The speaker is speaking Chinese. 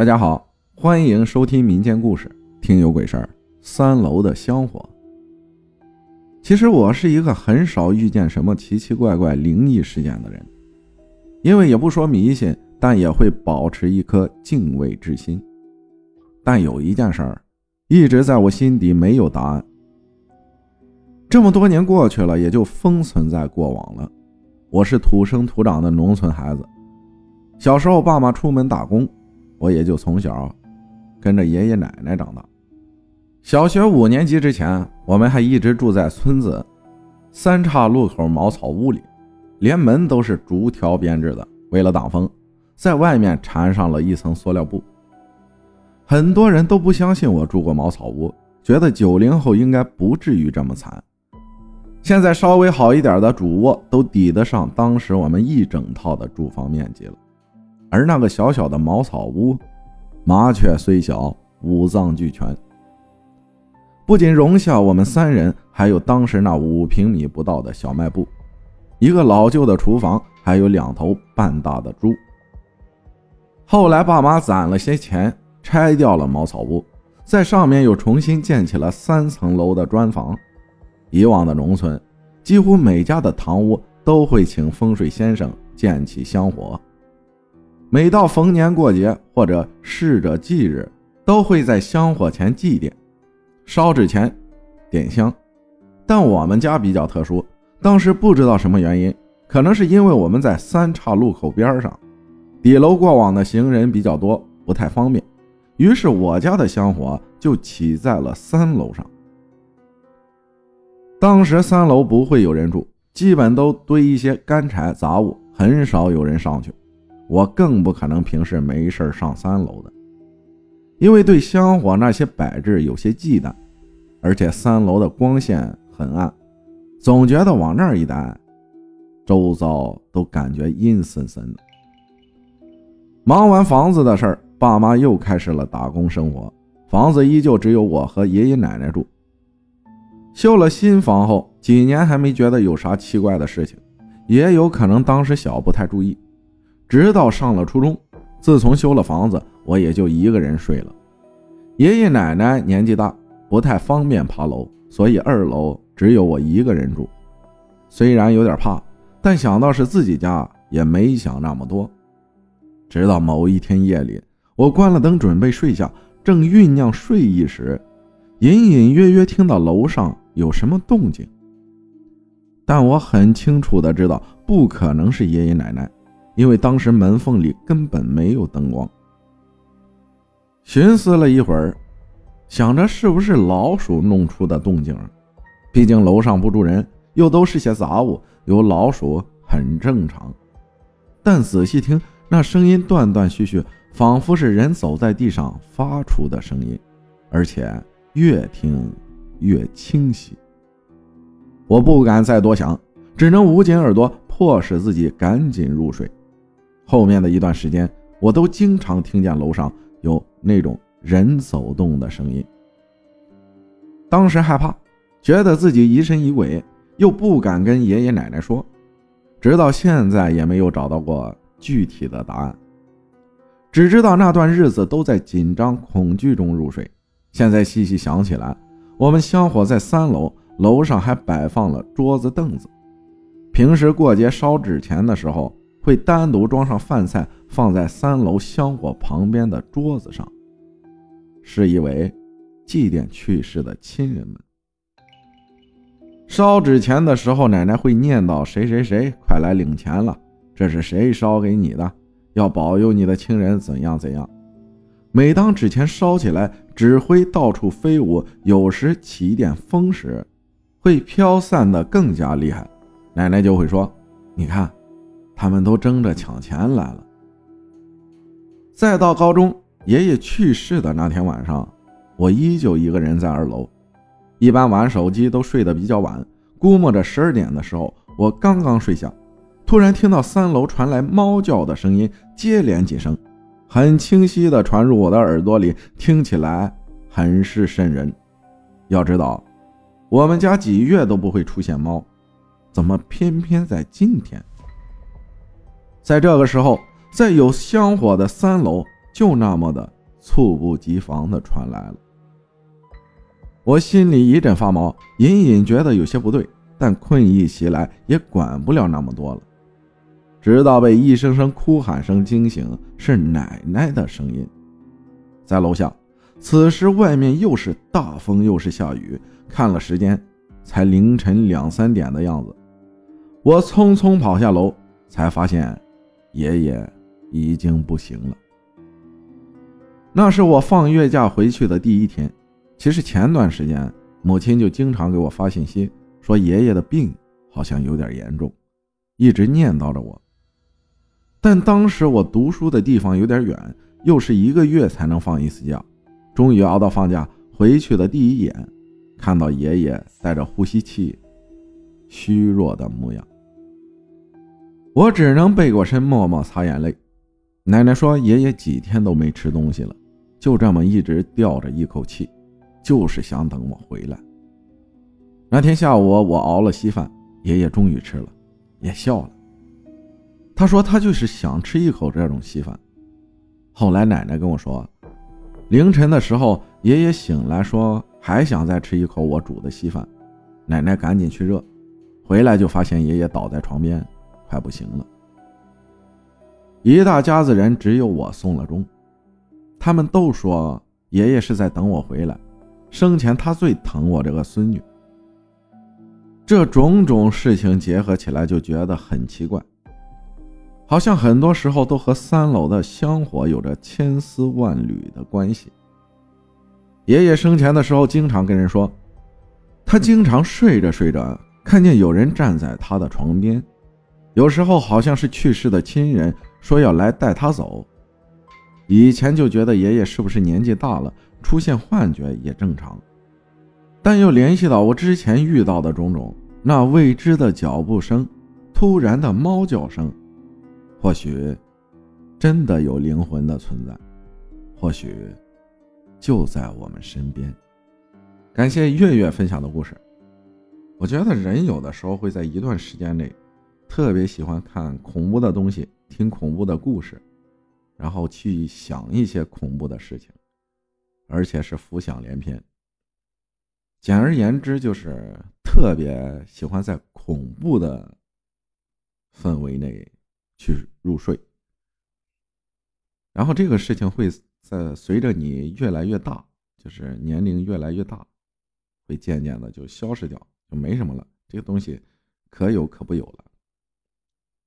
大家好，欢迎收听民间故事，听有鬼事儿。三楼的香火。其实我是一个很少遇见什么奇奇怪怪灵异事件的人，因为也不说迷信，但也会保持一颗敬畏之心。但有一件事儿，一直在我心底没有答案。这么多年过去了，也就封存在过往了。我是土生土长的农村孩子，小时候爸妈出门打工，我也就从小跟着爷爷奶奶长大。小学五年级之前，我们还一直住在村子三岔路口茅草屋里，连门都是竹条编制的。为了挡风，在外面缠上了一层塑料布。很多人都不相信我住过茅草屋，觉得九零后应该不至于这么惨。现在稍微好一点的主卧都抵得上当时我们一整套的住房面积了，而那个小小的茅草屋，麻雀虽小，五脏俱全。不仅容下我们三人，还有当时那五平米不到的小卖部，一个老旧的厨房，还有两头半大的猪。后来爸妈攒了些钱，拆掉了茅草屋，在上面又重新建起了三层楼的砖房。以往的农村，几乎每家的堂屋都会请风水先生建起香火，每到逢年过节或者逝者忌日，都会在香火前祭奠。烧纸钱，点香，但我们家比较特殊，当时不知道什么原因，可能是因为我们在三岔路口边上，底楼过往的行人比较多，不太方便，于是我家的香火就起在了三楼上。当时三楼不会有人住，基本都堆一些干柴杂物，很少有人上去，我更不可能平时没事上三楼的。因为对香火那些摆置有些忌惮，而且三楼的光线很暗，总觉得往那儿一待，周遭都感觉阴森森的。忙完房子的事儿，爸妈又开始了打工生活，房子依旧只有我和爷爷奶奶住。修了新房后，几年还没觉得有啥奇怪的事情，也有可能当时小不太注意，直到上了初中。自从修了房子，我也就一个人睡了。爷爷奶奶年纪大，不太方便爬楼，所以二楼只有我一个人住。虽然有点怕，但想到是自己家，也没想那么多。直到某一天夜里，我关了灯准备睡下，正酝酿睡意时，隐隐约约听到楼上有什么动静。但我很清楚的知道，不可能是爷爷奶奶。因为当时门缝里根本没有灯光。寻思了一会儿，想着是不是老鼠弄出的动静，毕竟楼上不住人，又都是些杂物，有老鼠很正常。但仔细听，那声音断断续续，仿佛是人走在地上发出的声音，而且越听越清晰。我不敢再多想，只能捂紧耳朵，迫使自己赶紧入睡。后面的一段时间，我都经常听见楼上有那种人走动的声音。当时害怕，觉得自己疑神疑鬼，又不敢跟爷爷奶奶说，直到现在也没有找到过具体的答案。只知道那段日子都在紧张恐惧中入睡。现在细细想起来，我们香火在三楼，楼上还摆放了桌子凳子，平时过节烧纸钱的时候。会单独装上饭菜，放在三楼香火旁边的桌子上，是以为祭奠去世的亲人们。烧纸钱的时候，奶奶会念叨：“谁谁谁，快来领钱了，这是谁烧给你的？要保佑你的亲人怎样怎样。”每当纸钱烧起来，纸灰到处飞舞，有时起一点风时，会飘散的更加厉害。奶奶就会说：“你看。”他们都争着抢钱来了。再到高中，爷爷去世的那天晚上，我依旧一个人在二楼。一般玩手机都睡得比较晚，估摸着十二点的时候，我刚刚睡下，突然听到三楼传来猫叫的声音，接连几声，很清晰的传入我的耳朵里，听起来很是瘆人。要知道，我们家几月都不会出现猫，怎么偏偏在今天？在这个时候，在有香火的三楼，就那么的猝不及防的传来了。我心里一阵发毛，隐隐觉得有些不对，但困意袭来，也管不了那么多了。直到被一声声哭喊声惊醒，是奶奶的声音，在楼下。此时外面又是大风又是下雨，看了时间，才凌晨两三点的样子。我匆匆跑下楼，才发现爷爷已经不行了。那是我放月假回去的第一天。其实前段时间，母亲就经常给我发信息，说爷爷的病好像有点严重，一直念叨着我。但当时我读书的地方有点远，又是一个月才能放一次假，终于熬到放假回去的第一眼，看到爷爷带着呼吸器，虚弱的模样，我只能背过身默默擦眼泪。奶奶说，爷爷几天都没吃东西了，就这么一直吊着一口气。就是想等我回来。那天下午，我熬了稀饭，爷爷终于吃了，也笑了。他说他就是想吃一口这种稀饭。后来奶奶跟我说，凌晨的时候，爷爷醒来说还想再吃一口我煮的稀饭，奶奶赶紧去热，回来就发现爷爷倒在床边，快不行了。一大家子人只有我送了终，他们都说爷爷是在等我回来。生前他最疼我这个孙女，这种种事情结合起来就觉得很奇怪，好像很多时候都和三楼的香火有着千丝万缕的关系。爷爷生前的时候经常跟人说，他经常睡着睡着看见有人站在他的床边，有时候好像是去世的亲人说要来带他走。以前就觉得爷爷是不是年纪大了？出现幻觉也正常，但又联系到我之前遇到的种种，那未知的脚步声，突然的猫叫声，或许真的有灵魂的存在，或许就在我们身边。感谢月月分享的故事。我觉得人有的时候会在一段时间内，特别喜欢看恐怖的东西，听恐怖的故事，然后去想一些恐怖的事情。而且是浮想联翩。简而言之，就是特别喜欢在恐怖的氛围内去入睡。然后这个事情会在随着你越来越大，就是年龄越来越大，会渐渐的就消失掉，就没什么了。这个东西可有可不有了。